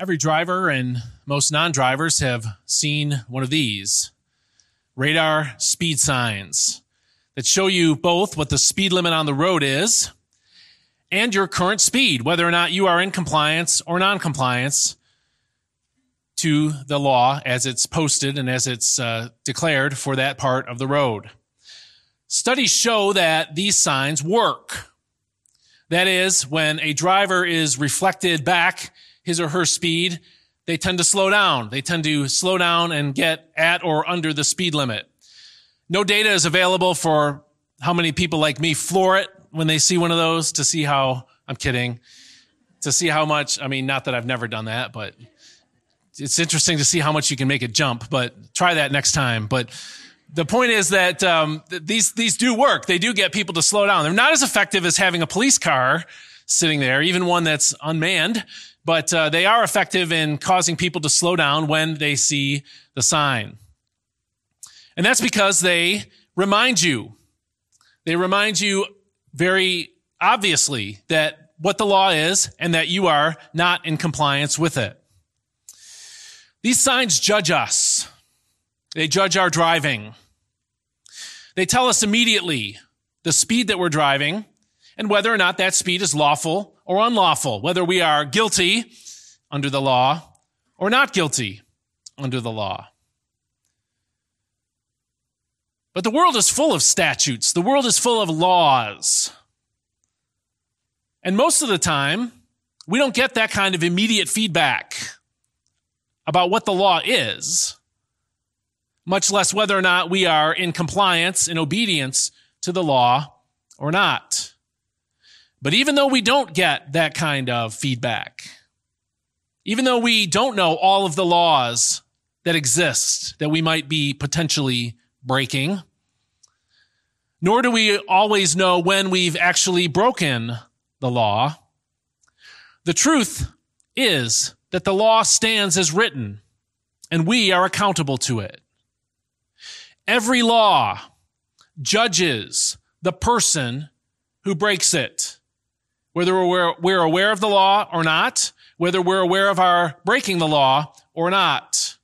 Every driver and most non drivers have seen one of these radar speed signs that show you both what the speed limit on the road is and your current speed, whether or not you are in compliance or non compliance to the law as it's posted and as it's uh, declared for that part of the road. Studies show that these signs work. That is, when a driver is reflected back his or her speed, they tend to slow down. They tend to slow down and get at or under the speed limit. No data is available for how many people like me floor it when they see one of those to see how, I'm kidding, to see how much, I mean, not that I've never done that, but it's interesting to see how much you can make it jump, but try that next time. But the point is that um, these these do work. They do get people to slow down. They're not as effective as having a police car sitting there, even one that's unmanned but uh, they are effective in causing people to slow down when they see the sign. And that's because they remind you. They remind you very obviously that what the law is and that you are not in compliance with it. These signs judge us. They judge our driving. They tell us immediately the speed that we're driving and whether or not that speed is lawful or unlawful, whether we are guilty under the law or not guilty under the law. But the world is full of statutes. The world is full of laws. And most of the time, we don't get that kind of immediate feedback about what the law is, much less whether or not we are in compliance and obedience to the law or not. But even though we don't get that kind of feedback, even though we don't know all of the laws that exist that we might be potentially breaking, nor do we always know when we've actually broken the law, the truth is that the law stands as written and we are accountable to it. Every law judges the person who breaks it whether we're, we're aware of the law or not, whether we're aware of our breaking the law or not.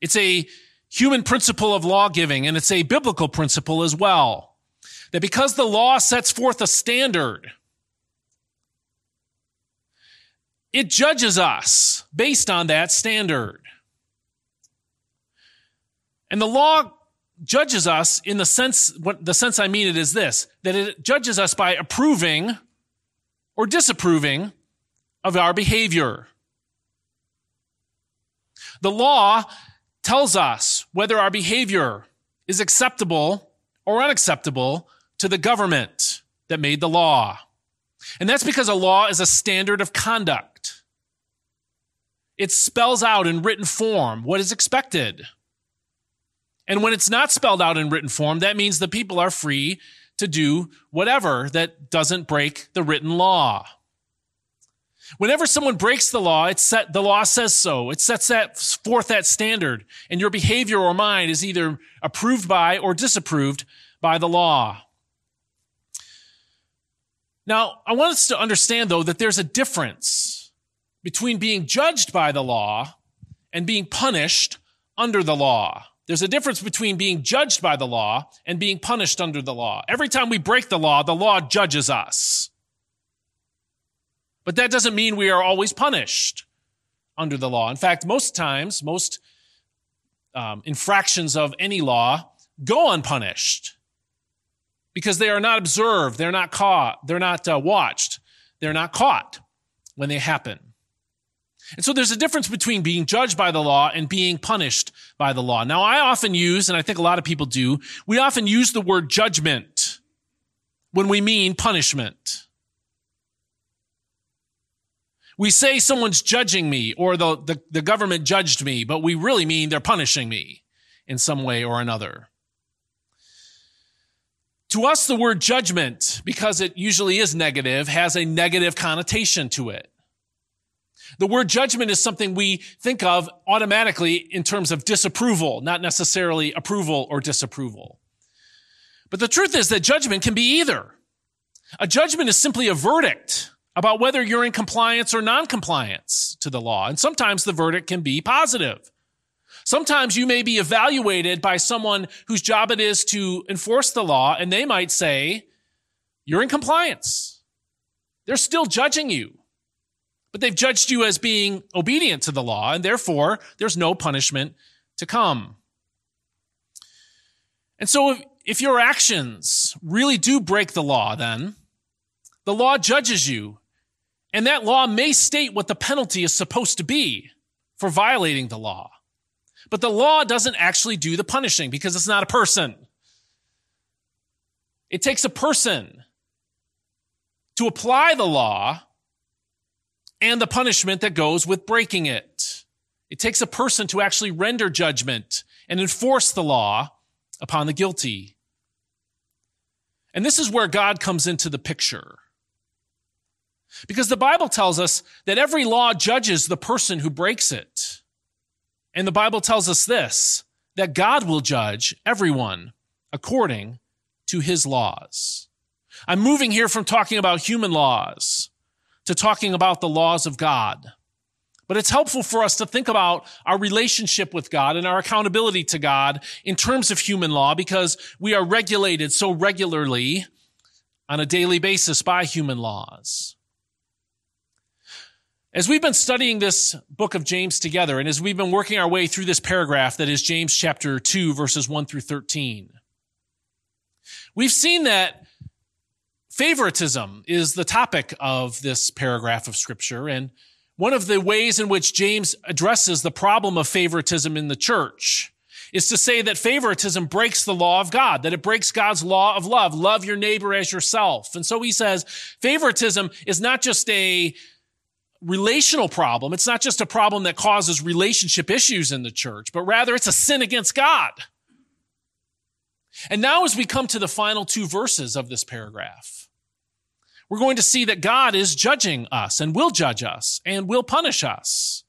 It's a human principle of law giving, and it's a biblical principle as well. That because the law sets forth a standard, it judges us based on that standard. And the law judges us in the sense, what the sense I mean it is this, that it judges us by approving or disapproving of our behavior. The law tells us whether our behavior is acceptable or unacceptable to the government that made the law. And that's because a law is a standard of conduct. It spells out in written form what is expected. And when it's not spelled out in written form, that means the people are free to do whatever that doesn't break the written law. Whenever someone breaks the law, it's set, the law says so. It sets that forth that standard, and your behavior or mind is either approved by or disapproved by the law. Now, I want us to understand though that there's a difference between being judged by the law and being punished under the law. There's a difference between being judged by the law and being punished under the law. Every time we break the law, the law judges us. But that doesn't mean we are always punished under the law. In fact, most times, most um, infractions of any law go unpunished because they are not observed, they're not caught, they're not uh, watched, they're not caught when they happen. And so there's a difference between being judged by the law and being punished by the law. Now, I often use, and I think a lot of people do, we often use the word judgment when we mean punishment. We say someone's judging me or the, the, the government judged me, but we really mean they're punishing me in some way or another. To us, the word judgment, because it usually is negative, has a negative connotation to it. The word judgment is something we think of automatically in terms of disapproval, not necessarily approval or disapproval. But the truth is that judgment can be either. A judgment is simply a verdict about whether you're in compliance or non-compliance to the law. And sometimes the verdict can be positive. Sometimes you may be evaluated by someone whose job it is to enforce the law, and they might say, you're in compliance. They're still judging you, but they've judged you as being obedient to the law, and therefore there's no punishment to come. And so if, if your actions really do break the law, then the law judges you and that law may state what the penalty is supposed to be for violating the law. But the law doesn't actually do the punishing because it's not a person. It takes a person to apply the law and the punishment that goes with breaking it. It takes a person to actually render judgment and enforce the law upon the guilty. And this is where God comes into the picture. Because the Bible tells us that every law judges the person who breaks it. And the Bible tells us this, that God will judge everyone according to his laws. I'm moving here from talking about human laws to talking about the laws of God. But it's helpful for us to think about our relationship with God and our accountability to God in terms of human law because we are regulated so regularly on a daily basis by human laws. As we've been studying this book of James together, and as we've been working our way through this paragraph that is James chapter 2, verses 1 through 13, we've seen that favoritism is the topic of this paragraph of scripture. And one of the ways in which James addresses the problem of favoritism in the church is to say that favoritism breaks the law of God, that it breaks God's law of love. Love your neighbor as yourself. And so he says favoritism is not just a relational problem. It's not just a problem that causes relationship issues in the church, but rather it's a sin against God. And now as we come to the final two verses of this paragraph, we're going to see that God is judging us and will judge us and will punish us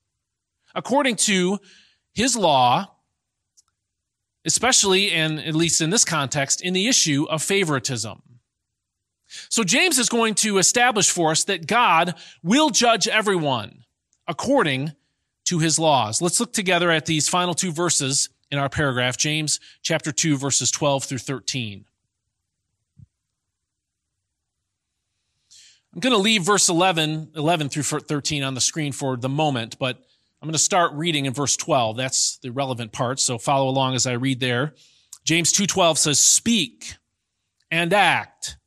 according to his law, especially and at least in this context, in the issue of favoritism. So James is going to establish for us that God will judge everyone according to his laws. Let's look together at these final two verses in our paragraph, James chapter 2 verses 12 through 13. I'm going to leave verse 11, 11 through 13 on the screen for the moment, but I'm going to start reading in verse 12. That's the relevant part, so follow along as I read there. James 2:12 says, "Speak and act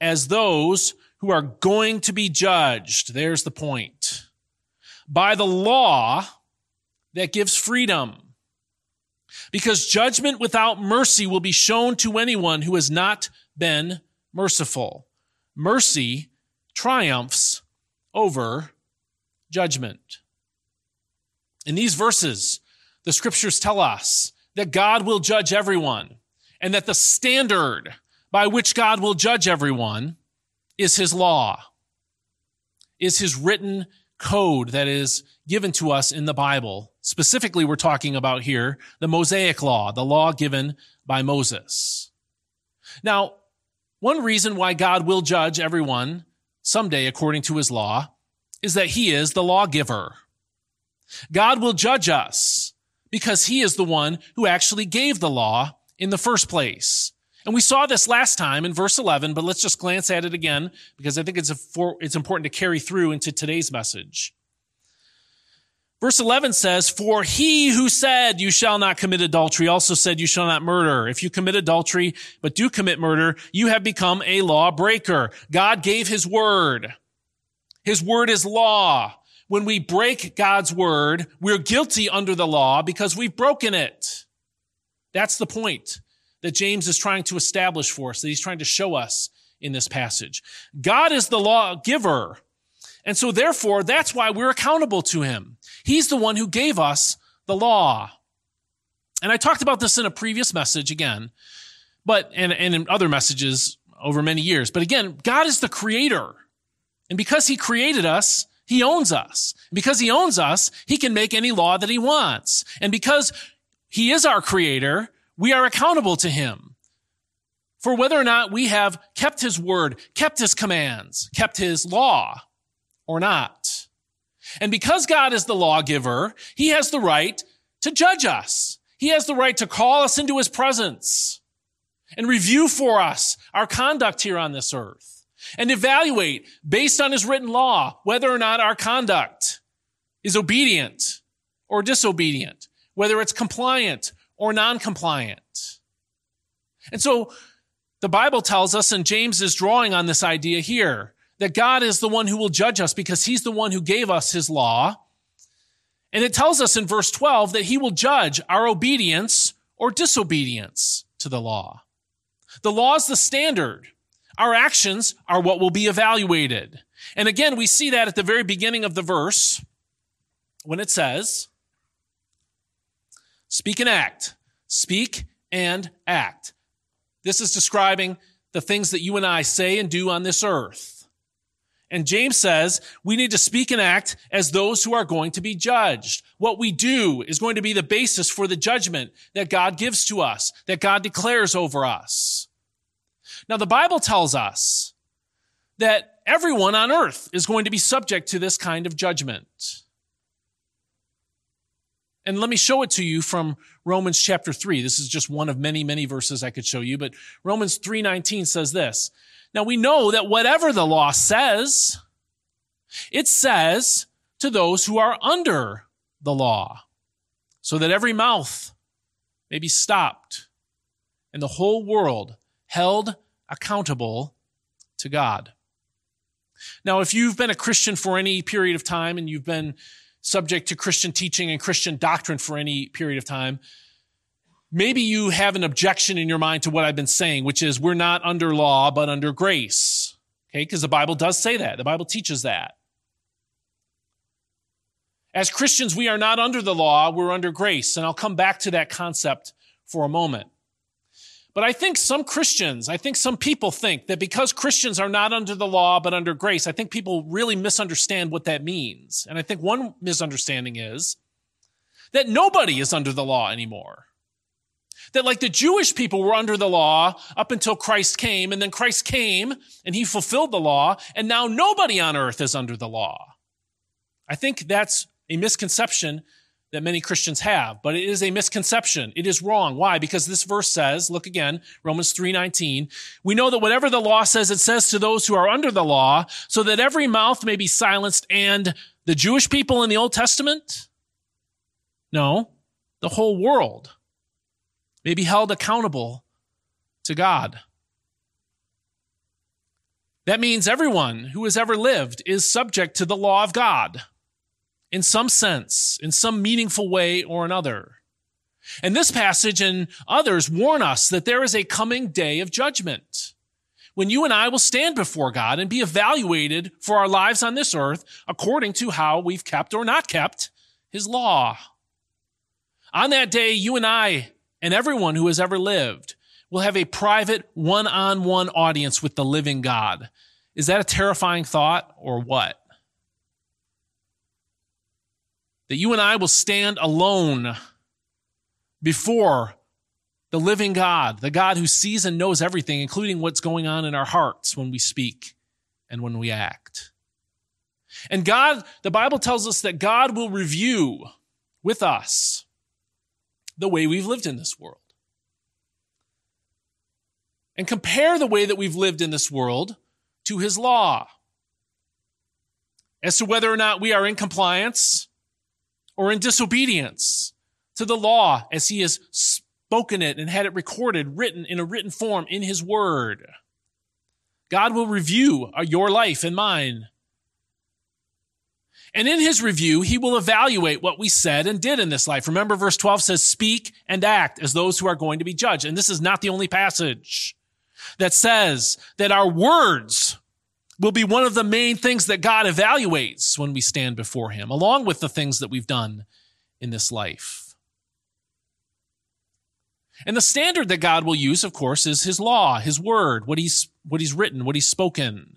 as those who are going to be judged. There's the point. By the law that gives freedom. Because judgment without mercy will be shown to anyone who has not been merciful. Mercy triumphs over judgment. In these verses, the scriptures tell us that God will judge everyone and that the standard by which God will judge everyone is his law, is his written code that is given to us in the Bible. Specifically, we're talking about here the Mosaic law, the law given by Moses. Now, one reason why God will judge everyone someday according to his law is that he is the lawgiver. God will judge us because he is the one who actually gave the law in the first place. And we saw this last time in verse 11, but let's just glance at it again because I think it's, for, it's important to carry through into today's message. Verse 11 says, For he who said, You shall not commit adultery, also said, You shall not murder. If you commit adultery, but do commit murder, you have become a lawbreaker. God gave his word. His word is law. When we break God's word, we're guilty under the law because we've broken it. That's the point that James is trying to establish for us, that he's trying to show us in this passage. God is the lawgiver. And so therefore, that's why we're accountable to him. He's the one who gave us the law. And I talked about this in a previous message again, but, and, and in other messages over many years. But again, God is the creator. And because he created us, he owns us. And Because he owns us, he can make any law that he wants. And because he is our creator, we are accountable to him for whether or not we have kept his word, kept his commands, kept his law or not. And because God is the lawgiver, he has the right to judge us. He has the right to call us into his presence and review for us our conduct here on this earth and evaluate based on his written law whether or not our conduct is obedient or disobedient, whether it's compliant or non-compliant. And so the Bible tells us, and James is drawing on this idea here, that God is the one who will judge us because he's the one who gave us his law. And it tells us in verse 12 that he will judge our obedience or disobedience to the law. The law is the standard. Our actions are what will be evaluated. And again, we see that at the very beginning of the verse when it says, speak and act. Speak and act. This is describing the things that you and I say and do on this earth. And James says we need to speak and act as those who are going to be judged. What we do is going to be the basis for the judgment that God gives to us, that God declares over us. Now, the Bible tells us that everyone on earth is going to be subject to this kind of judgment. And let me show it to you from Romans chapter 3. This is just one of many, many verses I could show you, but Romans 3:19 says this. Now we know that whatever the law says, it says to those who are under the law, so that every mouth may be stopped and the whole world held accountable to God. Now, if you've been a Christian for any period of time and you've been subject to Christian teaching and Christian doctrine for any period of time, maybe you have an objection in your mind to what I've been saying, which is we're not under law, but under grace. Okay, because the Bible does say that. The Bible teaches that. As Christians, we are not under the law, we're under grace. And I'll come back to that concept for a moment. But I think some Christians, I think some people think that because Christians are not under the law, but under grace, I think people really misunderstand what that means. And I think one misunderstanding is that nobody is under the law anymore. That like the Jewish people were under the law up until Christ came, and then Christ came and he fulfilled the law, and now nobody on earth is under the law. I think that's a misconception that many Christians have, but it is a misconception. It is wrong. Why? Because this verse says, look again, Romans 3:19, we know that whatever the law says, it says to those who are under the law, so that every mouth may be silenced and the Jewish people in the Old Testament? No, the whole world may be held accountable to God. That means everyone who has ever lived is subject to the law of God in some sense, in some meaningful way or another. And this passage and others warn us that there is a coming day of judgment when you and I will stand before God and be evaluated for our lives on this earth according to how we've kept or not kept his law. On that day, you and I and everyone who has ever lived will have a private one-on-one audience with the living God. Is that a terrifying thought or what? That you and I will stand alone before the living God, the God who sees and knows everything, including what's going on in our hearts when we speak and when we act. And God, the Bible tells us that God will review with us the way we've lived in this world. And compare the way that we've lived in this world to his law as to whether or not we are in compliance or in disobedience to the law as he has spoken it and had it recorded, written in a written form in his word. God will review uh, your life and mine and in his review, he will evaluate what we said and did in this life. Remember verse 12 says, speak and act as those who are going to be judged. And this is not the only passage that says that our words will be one of the main things that God evaluates when we stand before him, along with the things that we've done in this life. And the standard that God will use, of course, is his law, his word, what he's, what he's written, what he's spoken.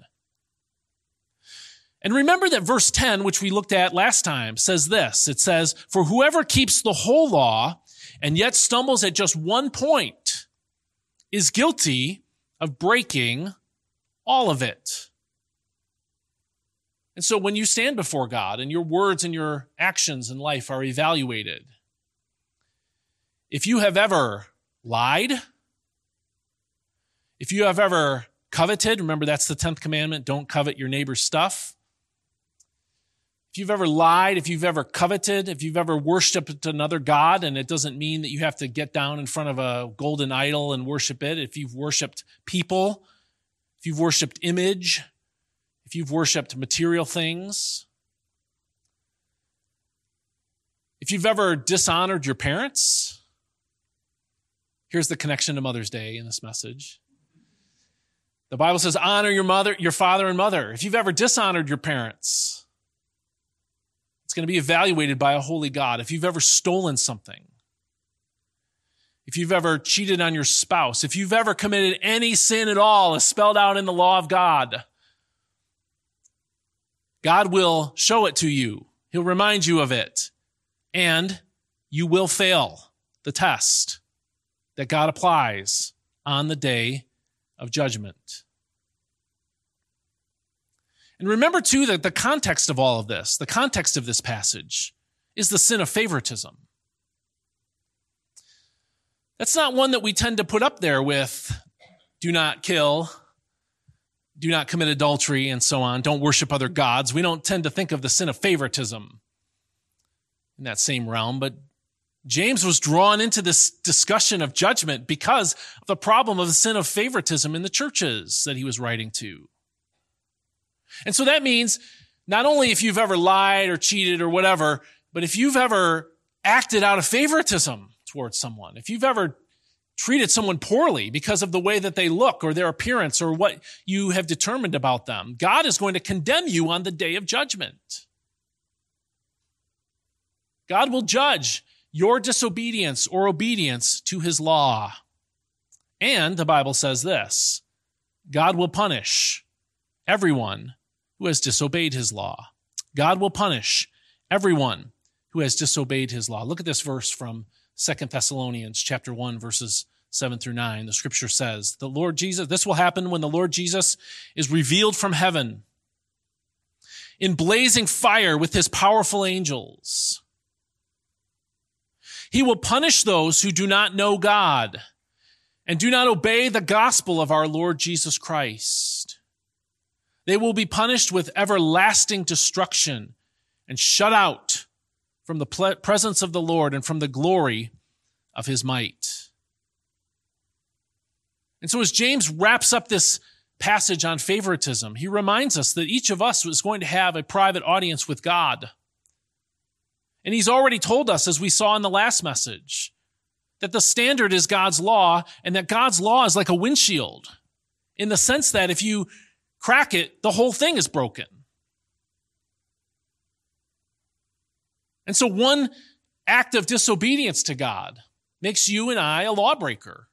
And remember that verse 10, which we looked at last time, says this. It says, For whoever keeps the whole law and yet stumbles at just one point is guilty of breaking all of it. And so when you stand before God and your words and your actions in life are evaluated, if you have ever lied, if you have ever coveted, remember that's the 10th commandment don't covet your neighbor's stuff. If you've ever lied, if you've ever coveted, if you've ever worshiped another God, and it doesn't mean that you have to get down in front of a golden idol and worship it. If you've worshiped people, if you've worshiped image, you've worshiped material things, if you've ever dishonored your parents, here's the connection to Mother's Day in this message. The Bible says, honor your mother, your father and mother. If you've ever dishonored your parents, it's going to be evaluated by a holy God. If you've ever stolen something, if you've ever cheated on your spouse, if you've ever committed any sin at all as spelled out in the law of God, God will show it to you. He'll remind you of it. And you will fail the test that God applies on the day of judgment. And remember, too, that the context of all of this, the context of this passage, is the sin of favoritism. That's not one that we tend to put up there with do not kill, do not commit adultery, and so on. Don't worship other gods. We don't tend to think of the sin of favoritism in that same realm, but James was drawn into this discussion of judgment because of the problem of the sin of favoritism in the churches that he was writing to. And so that means not only if you've ever lied or cheated or whatever, but if you've ever acted out of favoritism towards someone, if you've ever treated someone poorly because of the way that they look or their appearance or what you have determined about them, God is going to condemn you on the day of judgment. God will judge your disobedience or obedience to his law. And the Bible says this God will punish everyone who has disobeyed his law. God will punish everyone who has disobeyed his law. Look at this verse from Second Thessalonians chapter 1 verses 7 through 9. The scripture says, "The Lord Jesus, this will happen when the Lord Jesus is revealed from heaven in blazing fire with his powerful angels. He will punish those who do not know God and do not obey the gospel of our Lord Jesus Christ. They will be punished with everlasting destruction and shut out from the presence of the Lord and from the glory of his might. And so, as James wraps up this passage on favoritism, he reminds us that each of us is going to have a private audience with God. And he's already told us, as we saw in the last message, that the standard is God's law and that God's law is like a windshield in the sense that if you crack it, the whole thing is broken. And so one act of disobedience to God makes you and I a lawbreaker,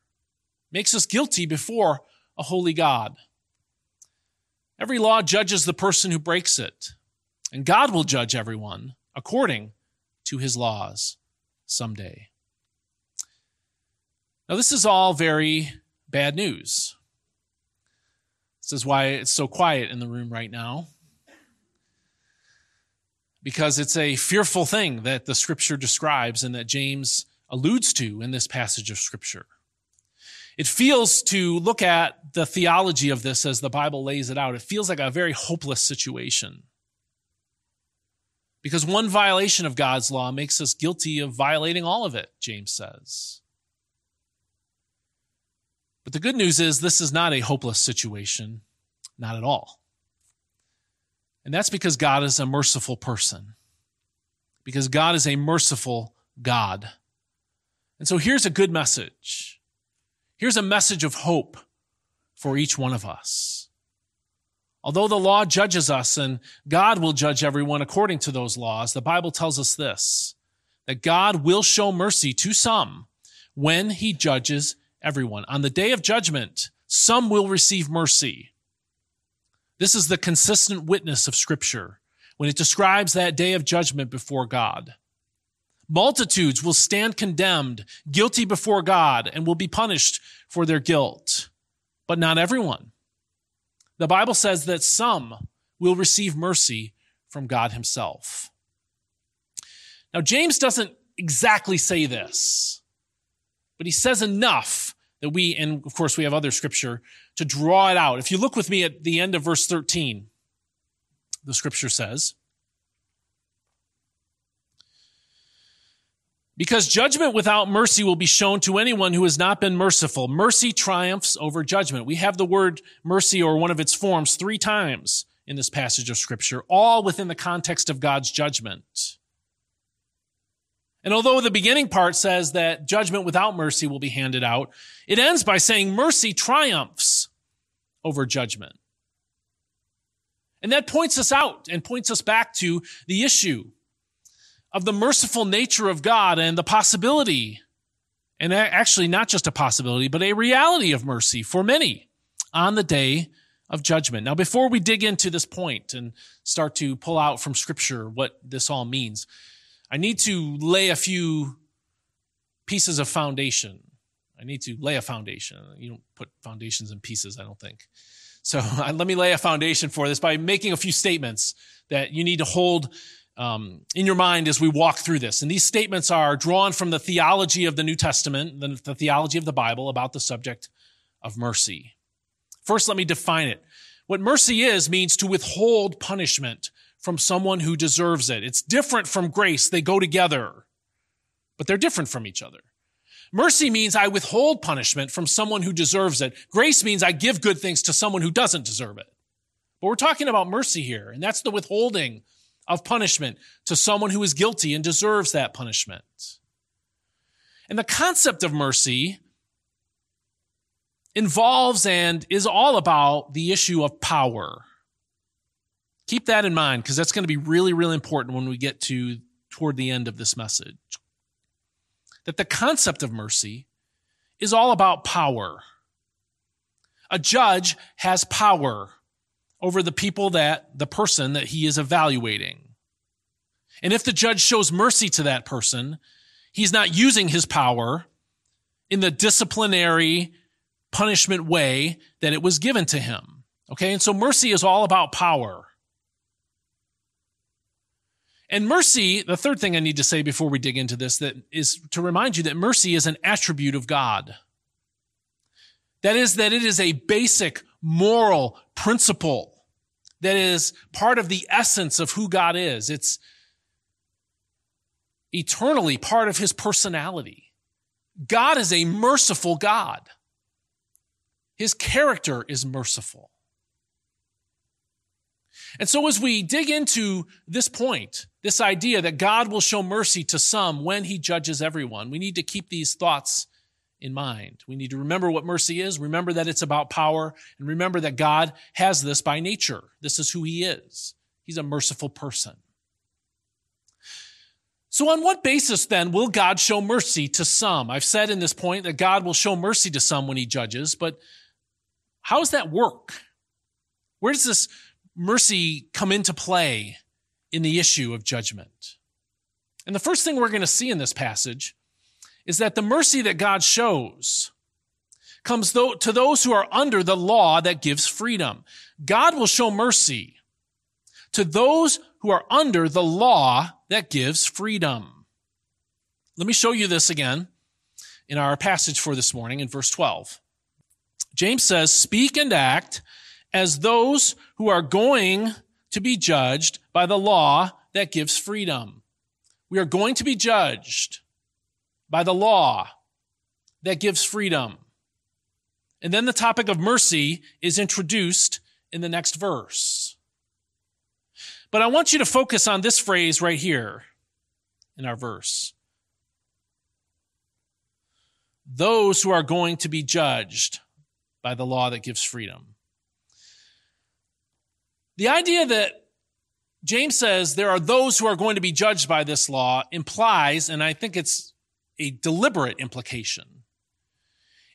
makes us guilty before a holy God. Every law judges the person who breaks it, and God will judge everyone according to his laws someday. Now, this is all very bad news. This is why it's so quiet in the room right now. Because it's a fearful thing that the scripture describes and that James alludes to in this passage of scripture. It feels to look at the theology of this as the Bible lays it out, it feels like a very hopeless situation. Because one violation of God's law makes us guilty of violating all of it, James says. But the good news is this is not a hopeless situation, not at all. And that's because God is a merciful person, because God is a merciful God. And so here's a good message. Here's a message of hope for each one of us. Although the law judges us and God will judge everyone according to those laws, the Bible tells us this that God will show mercy to some when he judges everyone. On the day of judgment, some will receive mercy. This is the consistent witness of Scripture when it describes that day of judgment before God. Multitudes will stand condemned, guilty before God, and will be punished for their guilt. But not everyone. The Bible says that some will receive mercy from God himself. Now, James doesn't exactly say this, but he says enough that we, and of course we have other scripture to draw it out. If you look with me at the end of verse 13, the scripture says, Because judgment without mercy will be shown to anyone who has not been merciful. Mercy triumphs over judgment. We have the word mercy or one of its forms three times in this passage of scripture, all within the context of God's judgment. And although the beginning part says that judgment without mercy will be handed out, it ends by saying mercy triumphs over judgment. And that points us out and points us back to the issue of the merciful nature of God and the possibility, and actually not just a possibility, but a reality of mercy for many on the day of judgment. Now, before we dig into this point and start to pull out from scripture what this all means, I need to lay a few pieces of foundation. I need to lay a foundation. You don't put foundations in pieces, I don't think. So let me lay a foundation for this by making a few statements that you need to hold um, in your mind as we walk through this. And these statements are drawn from the theology of the New Testament, the, the theology of the Bible about the subject of mercy. First, let me define it. What mercy is means to withhold punishment from someone who deserves it. It's different from grace. They go together, but they're different from each other. Mercy means I withhold punishment from someone who deserves it. Grace means I give good things to someone who doesn't deserve it. But we're talking about mercy here, and that's the withholding of punishment to someone who is guilty and deserves that punishment. And the concept of mercy involves and is all about the issue of power. Keep that in mind because that's going to be really, really important when we get to toward the end of this message. That the concept of mercy is all about power. A judge has power over the people that the person that he is evaluating. And if the judge shows mercy to that person, he's not using his power in the disciplinary punishment way that it was given to him. Okay. And so mercy is all about power. And mercy, the third thing I need to say before we dig into this, that is to remind you that mercy is an attribute of God. That is, that it is a basic moral principle that is part of the essence of who God is. It's eternally part of his personality. God is a merciful God. His character is merciful. And so as we dig into this point, this idea that God will show mercy to some when he judges everyone, we need to keep these thoughts in mind. We need to remember what mercy is, remember that it's about power, and remember that God has this by nature. This is who He is. He's a merciful person. So, on what basis then will God show mercy to some? I've said in this point that God will show mercy to some when He judges, but how does that work? Where does this mercy come into play in the issue of judgment? And the first thing we're going to see in this passage is that the mercy that God shows comes to those who are under the law that gives freedom. God will show mercy to those who are under the law that gives freedom. Let me show you this again in our passage for this morning in verse 12. James says, speak and act as those who are going to be judged by the law that gives freedom. We are going to be judged by the law that gives freedom. And then the topic of mercy is introduced in the next verse. But I want you to focus on this phrase right here in our verse. Those who are going to be judged by the law that gives freedom. The idea that James says there are those who are going to be judged by this law implies, and I think it's a deliberate implication.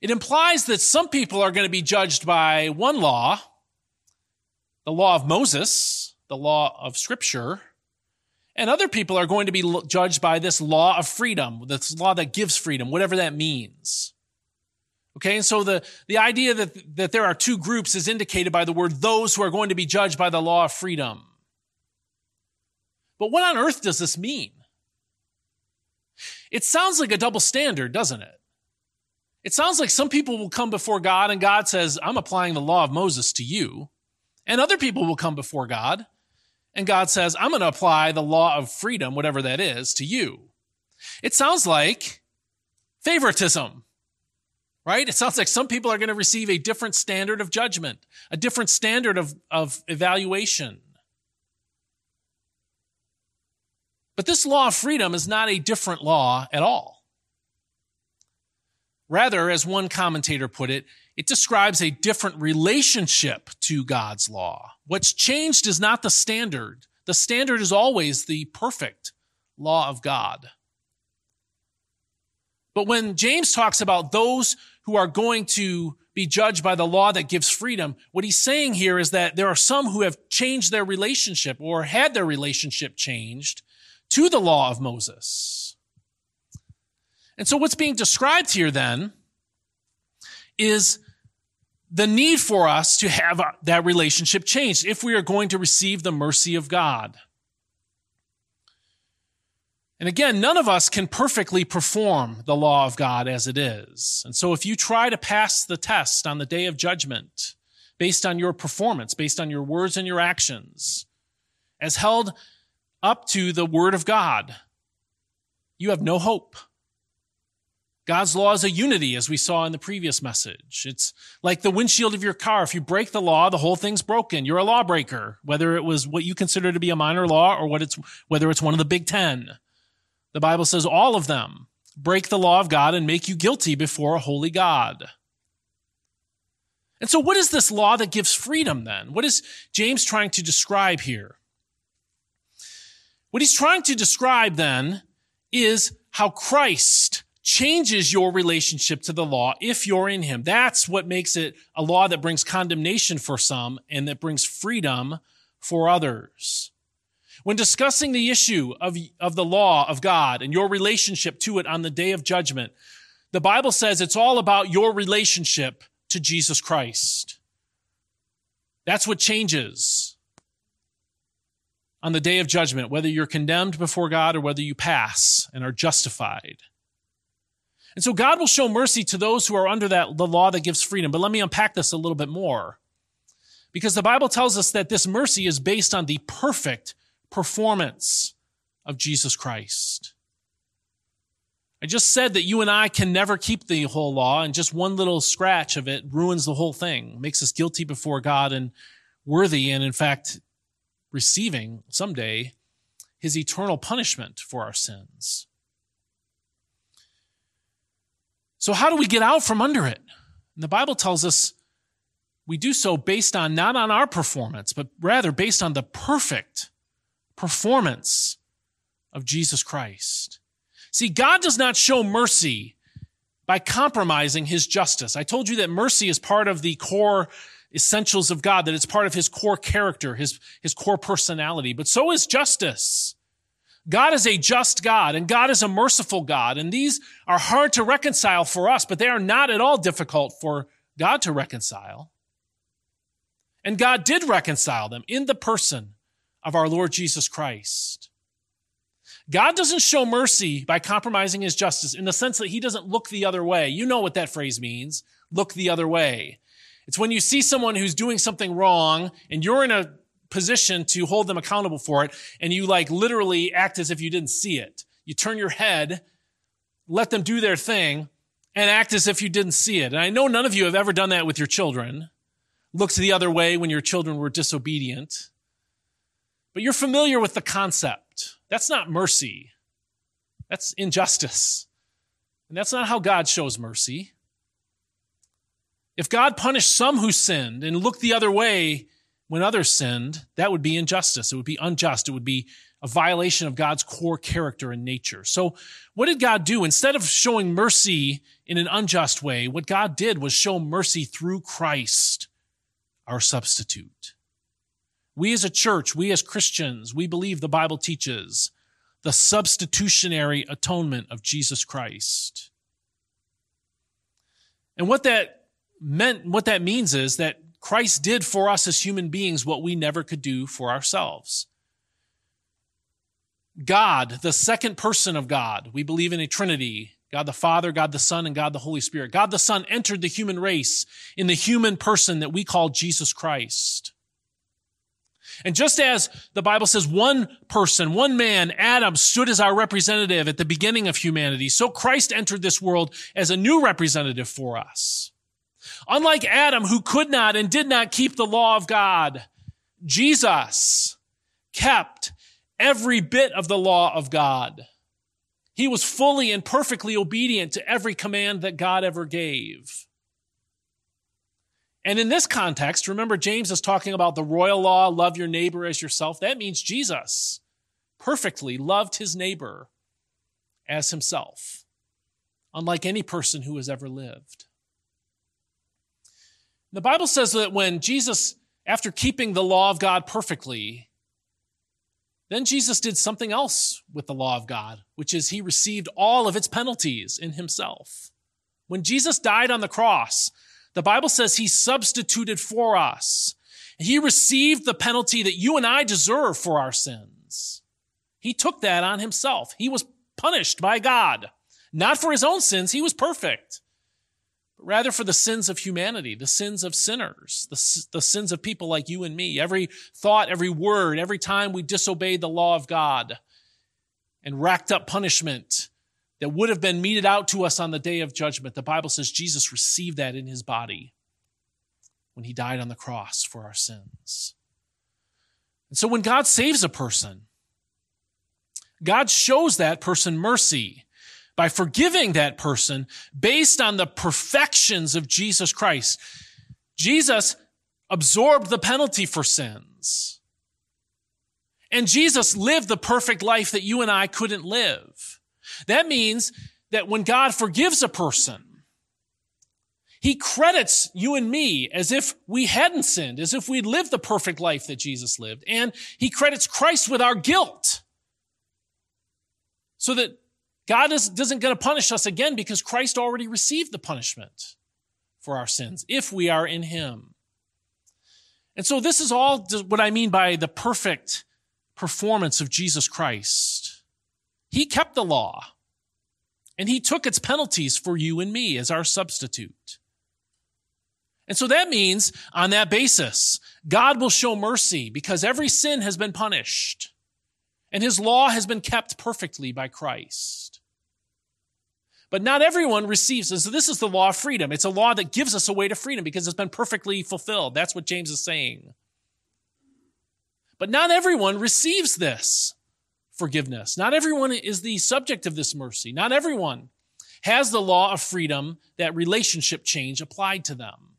It implies that some people are going to be judged by one law, the law of Moses, the law of scripture, and other people are going to be judged by this law of freedom, this law that gives freedom, whatever that means. Okay, and so the, the idea that, that there are two groups is indicated by the word those who are going to be judged by the law of freedom. But what on earth does this mean? It sounds like a double standard, doesn't it? It sounds like some people will come before God and God says, I'm applying the law of Moses to you. And other people will come before God and God says, I'm going to apply the law of freedom, whatever that is, to you. It sounds like favoritism, right? It sounds like some people are going to receive a different standard of judgment, a different standard of, of evaluation. But this law of freedom is not a different law at all. Rather, as one commentator put it, it describes a different relationship to God's law. What's changed is not the standard. The standard is always the perfect law of God. But when James talks about those who are going to be judged by the law that gives freedom, what he's saying here is that there are some who have changed their relationship or had their relationship changed to the law of Moses. And so what's being described here then is the need for us to have that relationship changed if we are going to receive the mercy of God. And again, none of us can perfectly perform the law of God as it is. And so if you try to pass the test on the day of judgment based on your performance, based on your words and your actions, as held up to the word of God, you have no hope. God's law is a unity, as we saw in the previous message. It's like the windshield of your car. If you break the law, the whole thing's broken. You're a lawbreaker, whether it was what you consider to be a minor law or what it's, whether it's one of the big ten. The Bible says all of them break the law of God and make you guilty before a holy God. And so what is this law that gives freedom then? What is James trying to describe here? What he's trying to describe then is how Christ changes your relationship to the law if you're in him. That's what makes it a law that brings condemnation for some and that brings freedom for others. When discussing the issue of, of the law of God and your relationship to it on the day of judgment, the Bible says it's all about your relationship to Jesus Christ. That's what changes on the day of judgment, whether you're condemned before God or whether you pass and are justified. And so God will show mercy to those who are under that, the law that gives freedom. But let me unpack this a little bit more. Because the Bible tells us that this mercy is based on the perfect performance of Jesus Christ. I just said that you and I can never keep the whole law, and just one little scratch of it ruins the whole thing, makes us guilty before God and worthy, and in fact, receiving someday his eternal punishment for our sins. So, how do we get out from under it? And the Bible tells us we do so based on not on our performance, but rather based on the perfect performance of Jesus Christ. See, God does not show mercy by compromising his justice. I told you that mercy is part of the core essentials of God, that it's part of his core character, his, his core personality, but so is justice. God is a just God and God is a merciful God. And these are hard to reconcile for us, but they are not at all difficult for God to reconcile. And God did reconcile them in the person of our Lord Jesus Christ. God doesn't show mercy by compromising his justice in the sense that he doesn't look the other way. You know what that phrase means. Look the other way. It's when you see someone who's doing something wrong and you're in a position to hold them accountable for it, and you like literally act as if you didn't see it. You turn your head, let them do their thing, and act as if you didn't see it. And I know none of you have ever done that with your children. Looked the other way when your children were disobedient. But you're familiar with the concept. That's not mercy. That's injustice. And that's not how God shows mercy. If God punished some who sinned and looked the other way, when others sinned, that would be injustice. It would be unjust. It would be a violation of God's core character and nature. So what did God do? Instead of showing mercy in an unjust way, what God did was show mercy through Christ, our substitute. We as a church, we as Christians, we believe the Bible teaches the substitutionary atonement of Jesus Christ. And what that meant, what that means is that Christ did for us as human beings what we never could do for ourselves. God, the second person of God, we believe in a Trinity. God the Father, God the Son, and God the Holy Spirit. God the Son entered the human race in the human person that we call Jesus Christ. And just as the Bible says one person, one man, Adam, stood as our representative at the beginning of humanity, so Christ entered this world as a new representative for us. Unlike Adam, who could not and did not keep the law of God, Jesus kept every bit of the law of God. He was fully and perfectly obedient to every command that God ever gave. And in this context, remember James is talking about the royal law, love your neighbor as yourself. That means Jesus perfectly loved his neighbor as himself, unlike any person who has ever lived. The Bible says that when Jesus, after keeping the law of God perfectly, then Jesus did something else with the law of God, which is he received all of its penalties in himself. When Jesus died on the cross, the Bible says he substituted for us. He received the penalty that you and I deserve for our sins. He took that on himself. He was punished by God, not for his own sins. He was perfect, but rather for the sins of humanity, the sins of sinners, the, the sins of people like you and me. Every thought, every word, every time we disobeyed the law of God and racked up punishment that would have been meted out to us on the day of judgment. The Bible says Jesus received that in his body when he died on the cross for our sins. And so when God saves a person, God shows that person mercy by forgiving that person based on the perfections of Jesus Christ. Jesus absorbed the penalty for sins. And Jesus lived the perfect life that you and I couldn't live. That means that when God forgives a person, he credits you and me as if we hadn't sinned, as if we'd lived the perfect life that Jesus lived. And he credits Christ with our guilt. So that God is, doesn't going to punish us again because Christ already received the punishment for our sins if we are in him. And so this is all what I mean by the perfect performance of Jesus Christ. He kept the law, and he took its penalties for you and me as our substitute. And so that means on that basis, God will show mercy because every sin has been punished and his law has been kept perfectly by Christ. But not everyone receives this. So this is the law of freedom. It's a law that gives us a way to freedom because it's been perfectly fulfilled. That's what James is saying. But not everyone receives this forgiveness. Not everyone is the subject of this mercy. Not everyone has the law of freedom, that relationship change applied to them.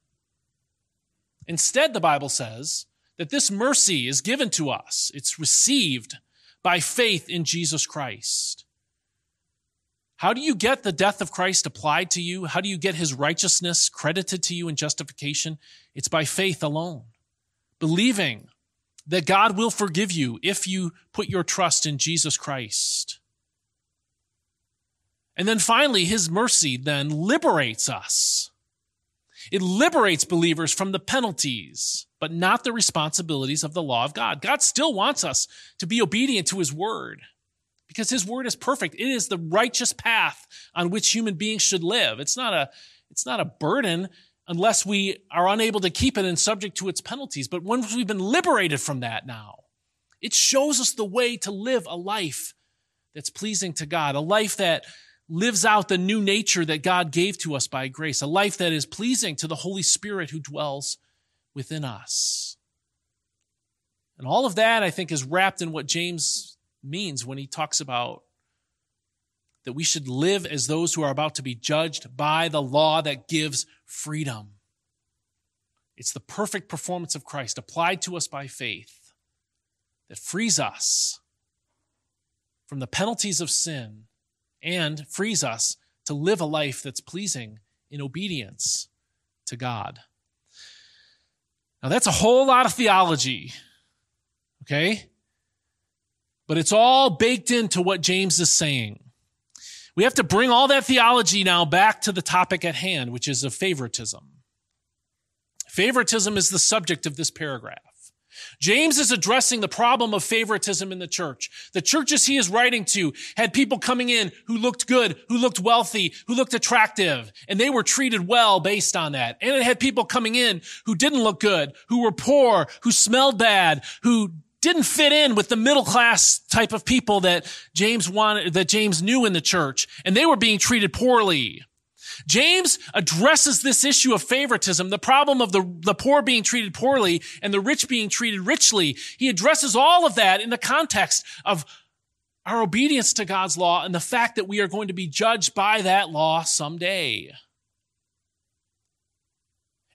Instead, the Bible says that this mercy is given to us. It's received by faith in Jesus Christ. How do you get the death of Christ applied to you? How do you get his righteousness credited to you in justification? It's by faith alone. Believing that God will forgive you if you put your trust in Jesus Christ. And then finally, his mercy then liberates us. It liberates believers from the penalties, but not the responsibilities of the law of God. God still wants us to be obedient to his word because his word is perfect. It is the righteous path on which human beings should live. It's not a, it's not a burden unless we are unable to keep it and subject to its penalties. But once we've been liberated from that now, it shows us the way to live a life that's pleasing to God, a life that lives out the new nature that God gave to us by grace, a life that is pleasing to the Holy Spirit who dwells within us. And all of that, I think, is wrapped in what James means when he talks about that we should live as those who are about to be judged by the law that gives freedom. It's the perfect performance of Christ applied to us by faith that frees us from the penalties of sin and frees us to live a life that's pleasing in obedience to God. Now, that's a whole lot of theology, okay? But it's all baked into what James is saying. We have to bring all that theology now back to the topic at hand, which is of favoritism. Favoritism is the subject of this paragraph. James is addressing the problem of favoritism in the church. The churches he is writing to had people coming in who looked good, who looked wealthy, who looked attractive, and they were treated well based on that. And it had people coming in who didn't look good, who were poor, who smelled bad, who didn't fit in with the middle class type of people that James wanted, that James knew in the church, and they were being treated poorly. James addresses this issue of favoritism, the problem of the, the poor being treated poorly and the rich being treated richly. He addresses all of that in the context of our obedience to God's law and the fact that we are going to be judged by that law someday.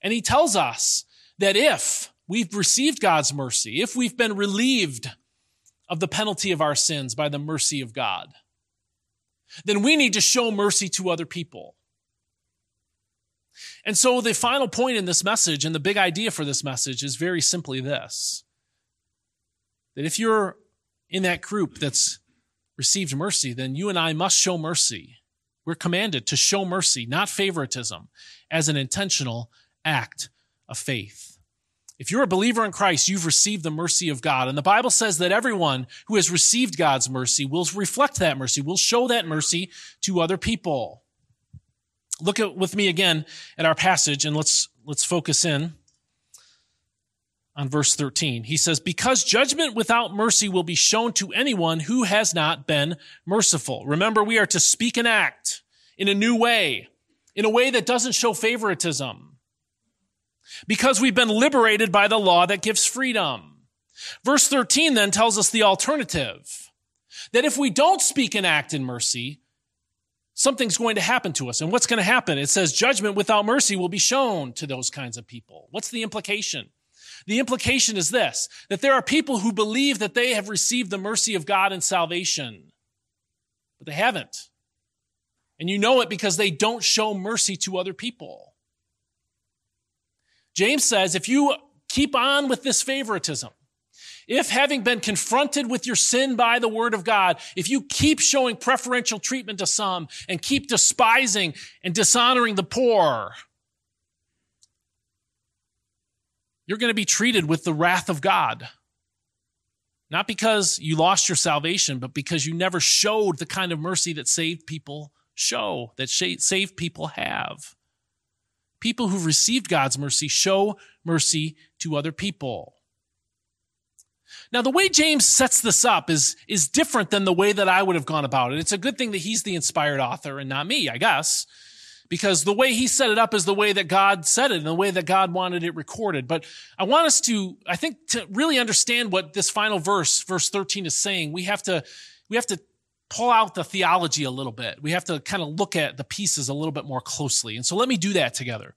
And he tells us that if we've received God's mercy, if we've been relieved of the penalty of our sins by the mercy of God, then we need to show mercy to other people. And so the final point in this message and the big idea for this message is very simply this that if you're in that group that's received mercy, then you and I must show mercy. We're commanded to show mercy, not favoritism, as an intentional act of faith. If you're a believer in Christ, you've received the mercy of God. And the Bible says that everyone who has received God's mercy will reflect that mercy, will show that mercy to other people. Look at, with me again at our passage and let's, let's focus in on verse 13. He says, because judgment without mercy will be shown to anyone who has not been merciful. Remember, we are to speak and act in a new way, in a way that doesn't show favoritism. Because we've been liberated by the law that gives freedom. Verse 13 then tells us the alternative. That if we don't speak and act in mercy, something's going to happen to us. And what's going to happen? It says judgment without mercy will be shown to those kinds of people. What's the implication? The implication is this, that there are people who believe that they have received the mercy of God and salvation, but they haven't. And you know it because they don't show mercy to other people. James says if you keep on with this favoritism, if having been confronted with your sin by the word of God, if you keep showing preferential treatment to some and keep despising and dishonoring the poor, you're going to be treated with the wrath of God. Not because you lost your salvation, but because you never showed the kind of mercy that saved people show, that saved people have. People who've received God's mercy show mercy to other people. Now, the way James sets this up is, is different than the way that I would have gone about it. It's a good thing that he's the inspired author and not me, I guess, because the way he set it up is the way that God said it and the way that God wanted it recorded. But I want us to, I think, to really understand what this final verse, verse 13 is saying, we have to, we have to pull out the theology a little bit. We have to kind of look at the pieces a little bit more closely. And so let me do that together.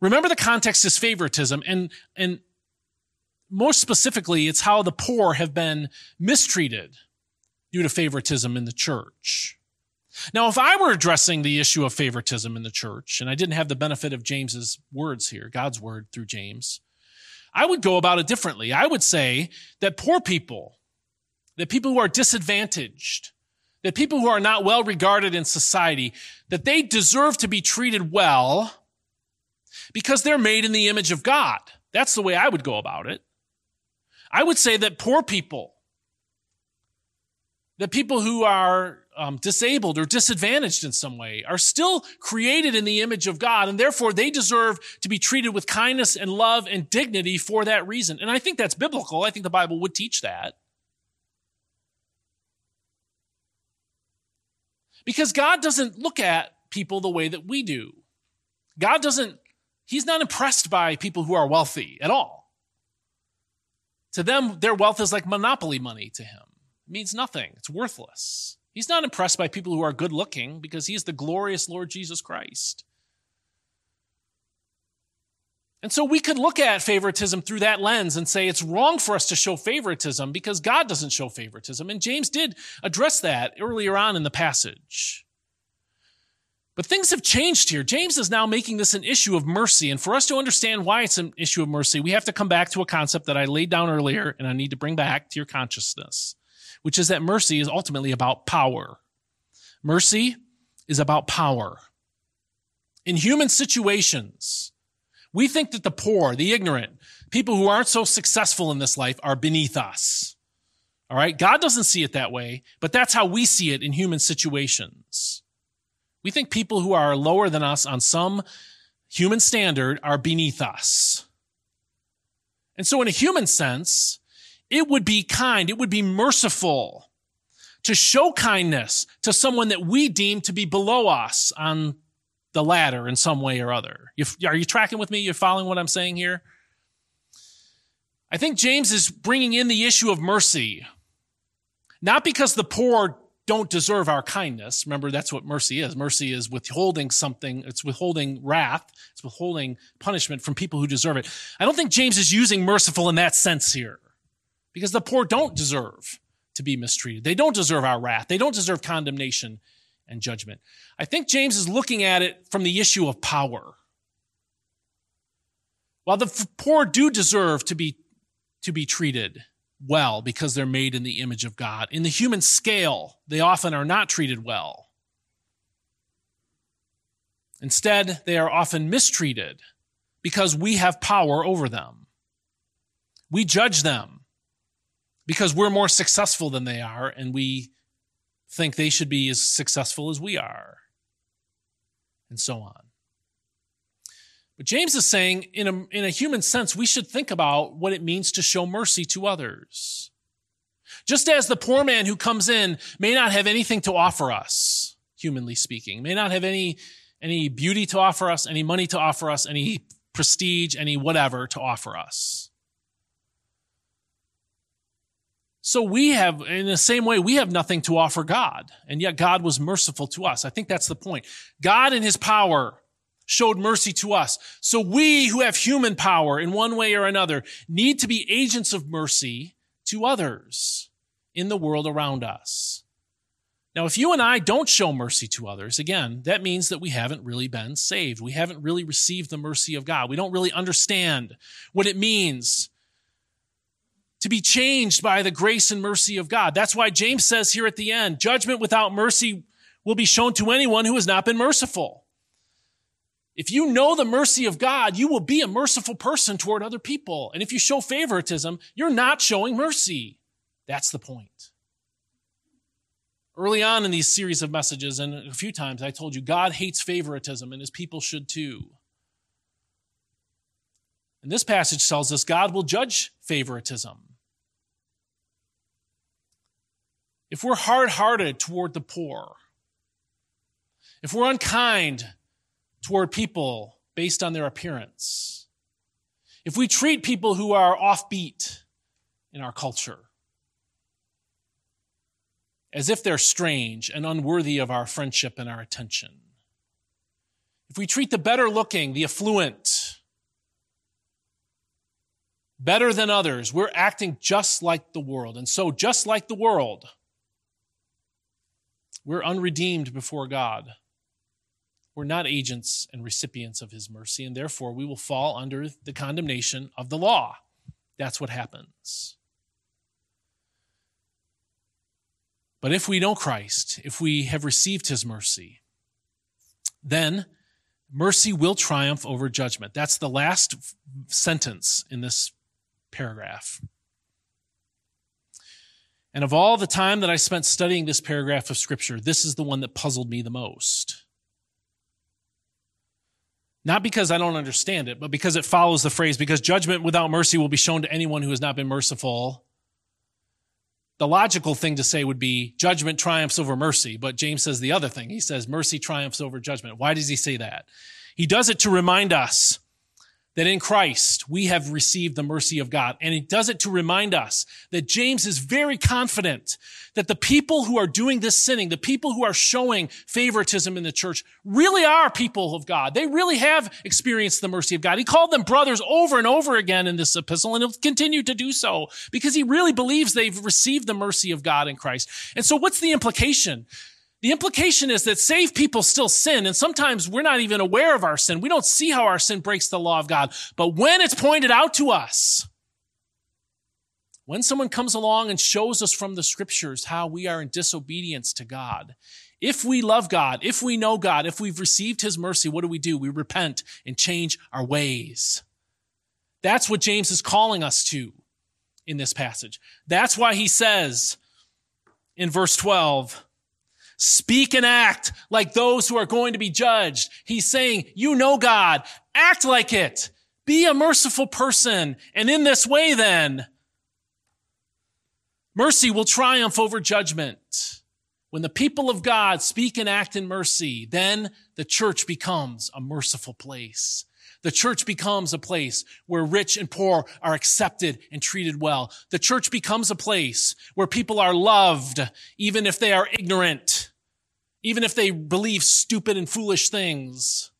Remember the context is favoritism and, and more specifically, it's how the poor have been mistreated due to favoritism in the church. Now, if I were addressing the issue of favoritism in the church, and I didn't have the benefit of James's words here, God's word through James, I would go about it differently. I would say that poor people, that people who are disadvantaged, that people who are not well regarded in society, that they deserve to be treated well because they're made in the image of God. That's the way I would go about it. I would say that poor people, that people who are um, disabled or disadvantaged in some way, are still created in the image of God, and therefore they deserve to be treated with kindness and love and dignity for that reason. And I think that's biblical. I think the Bible would teach that. Because God doesn't look at people the way that we do. God doesn't, He's not impressed by people who are wealthy at all. To them, their wealth is like monopoly money to him. It means nothing. It's worthless. He's not impressed by people who are good looking because he's the glorious Lord Jesus Christ. And so we could look at favoritism through that lens and say it's wrong for us to show favoritism because God doesn't show favoritism. And James did address that earlier on in the passage. But things have changed here. James is now making this an issue of mercy. And for us to understand why it's an issue of mercy, we have to come back to a concept that I laid down earlier and I need to bring back to your consciousness, which is that mercy is ultimately about power. Mercy is about power. In human situations, we think that the poor, the ignorant, people who aren't so successful in this life are beneath us. All right. God doesn't see it that way, but that's how we see it in human situations. We think people who are lower than us on some human standard are beneath us. And so in a human sense, it would be kind, it would be merciful to show kindness to someone that we deem to be below us on the ladder in some way or other. You, are you tracking with me? You're following what I'm saying here? I think James is bringing in the issue of mercy, not because the poor don't deserve our kindness. Remember, that's what mercy is. Mercy is withholding something. It's withholding wrath. It's withholding punishment from people who deserve it. I don't think James is using merciful in that sense here because the poor don't deserve to be mistreated. They don't deserve our wrath. They don't deserve condemnation and judgment. I think James is looking at it from the issue of power. While the poor do deserve to be, to be treated well because they're made in the image of God, in the human scale, they often are not treated well. Instead, they are often mistreated because we have power over them. We judge them because we're more successful than they are and we think they should be as successful as we are, and so on. But James is saying, in a, in a human sense, we should think about what it means to show mercy to others. Just as the poor man who comes in may not have anything to offer us, humanly speaking, may not have any, any beauty to offer us, any money to offer us, any prestige, any whatever to offer us. So we have, in the same way, we have nothing to offer God, and yet God was merciful to us. I think that's the point. God in his power showed mercy to us. So we who have human power in one way or another need to be agents of mercy to others in the world around us. Now, if you and I don't show mercy to others, again, that means that we haven't really been saved. We haven't really received the mercy of God. We don't really understand what it means to be changed by the grace and mercy of God. That's why James says here at the end, judgment without mercy will be shown to anyone who has not been merciful. If you know the mercy of God, you will be a merciful person toward other people. And if you show favoritism, you're not showing mercy. That's the point. Early on in these series of messages, and a few times I told you, God hates favoritism, and his people should too. And this passage tells us God will judge favoritism. if we're hard hearted toward the poor, if we're unkind toward people based on their appearance, if we treat people who are offbeat in our culture as if they're strange and unworthy of our friendship and our attention, if we treat the better looking, the affluent, better than others, we're acting just like the world. And so, just like the world, we're unredeemed before God. We're not agents and recipients of his mercy, and therefore we will fall under the condemnation of the law. That's what happens. But if we know Christ, if we have received his mercy, then mercy will triumph over judgment. That's the last sentence in this paragraph. And of all the time that I spent studying this paragraph of scripture, this is the one that puzzled me the most. Not because I don't understand it, but because it follows the phrase, because judgment without mercy will be shown to anyone who has not been merciful. The logical thing to say would be judgment triumphs over mercy, but James says the other thing. He says mercy triumphs over judgment. Why does he say that? He does it to remind us that in Christ we have received the mercy of God. And he does it to remind us that James is very confident that the people who are doing this sinning, the people who are showing favoritism in the church, really are people of God. They really have experienced the mercy of God. He called them brothers over and over again in this epistle, and he'll continue to do so because he really believes they've received the mercy of God in Christ. And so what's the implication? The implication is that saved people still sin, and sometimes we're not even aware of our sin. We don't see how our sin breaks the law of God. But when it's pointed out to us, when someone comes along and shows us from the scriptures how we are in disobedience to God, if we love God, if we know God, if we've received his mercy, what do we do? We repent and change our ways. That's what James is calling us to in this passage. That's why he says in verse 12, speak and act like those who are going to be judged. He's saying, you know God, act like it. Be a merciful person. And in this way, then, mercy will triumph over judgment. When the people of God speak and act in mercy, then the church becomes a merciful place. The church becomes a place where rich and poor are accepted and treated well. The church becomes a place where people are loved, even if they are ignorant, even if they believe stupid and foolish things,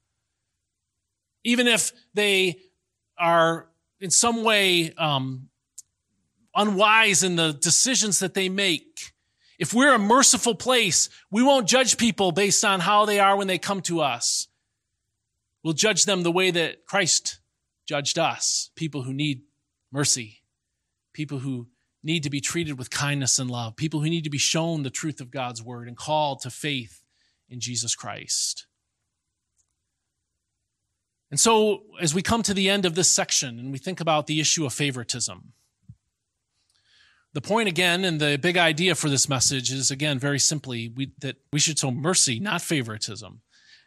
even if they are in some way um, unwise in the decisions that they make. If we're a merciful place, we won't judge people based on how they are when they come to us. We'll judge them the way that Christ judged us people who need mercy, people who need to be treated with kindness and love, people who need to be shown the truth of God's word and called to faith in Jesus Christ. And so, as we come to the end of this section and we think about the issue of favoritism, the point again and the big idea for this message is again very simply we, that we should show mercy, not favoritism,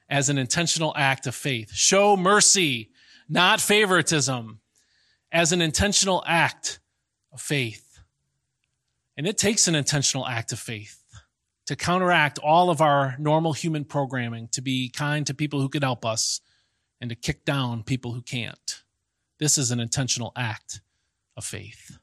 as an intentional act of faith. Show mercy, not favoritism, as an intentional act of faith. And it takes an intentional act of faith to counteract all of our normal human programming, to be kind to people who could help us, and to kick down people who can't. This is an intentional act of faith.